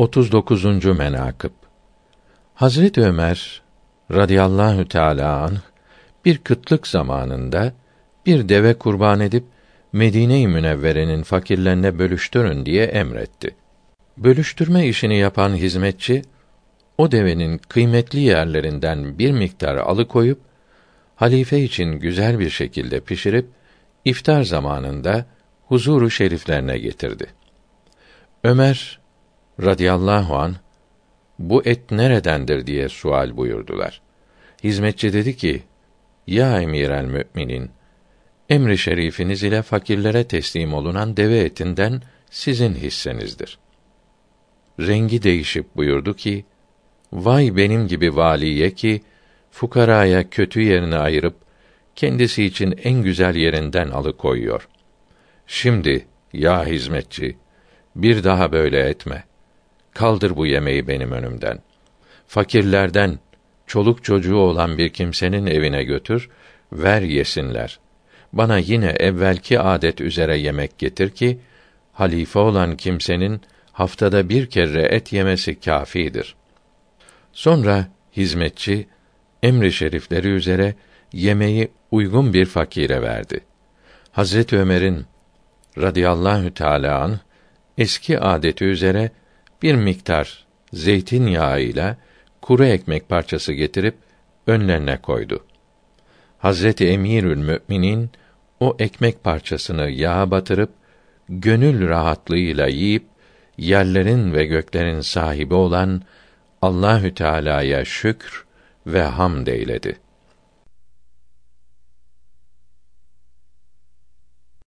39. menakıb Hazret Ömer radıyallahu teala anh bir kıtlık zamanında bir deve kurban edip Medine-i Münevvere'nin fakirlerine bölüştürün diye emretti. Bölüştürme işini yapan hizmetçi o devenin kıymetli yerlerinden bir miktar alıkoyup halife için güzel bir şekilde pişirip iftar zamanında huzuru şeriflerine getirdi. Ömer radıyallahu an bu et neredendir diye sual buyurdular. Hizmetçi dedi ki: Ya emir müminin, emri şerifiniz ile fakirlere teslim olunan deve etinden sizin hissenizdir. Rengi değişip buyurdu ki: Vay benim gibi valiye ki fukaraya kötü yerini ayırıp kendisi için en güzel yerinden alıkoyuyor. Şimdi ya hizmetçi bir daha böyle etme. Kaldır bu yemeği benim önümden. Fakirlerden, çoluk çocuğu olan bir kimsenin evine götür, ver yesinler. Bana yine evvelki adet üzere yemek getir ki, halife olan kimsenin haftada bir kere et yemesi kâfidir. Sonra hizmetçi emri şerifleri üzere yemeği uygun bir fakire verdi. Hazret Ömer'in radıyallahu teâlâ eski adeti üzere bir miktar zeytin ile kuru ekmek parçası getirip önlerine koydu. Hazreti Emirül Müminin o ekmek parçasını yağa batırıp gönül rahatlığıyla yiyip yerlerin ve göklerin sahibi olan Allahü Teala'ya şükr ve hamd eyledi.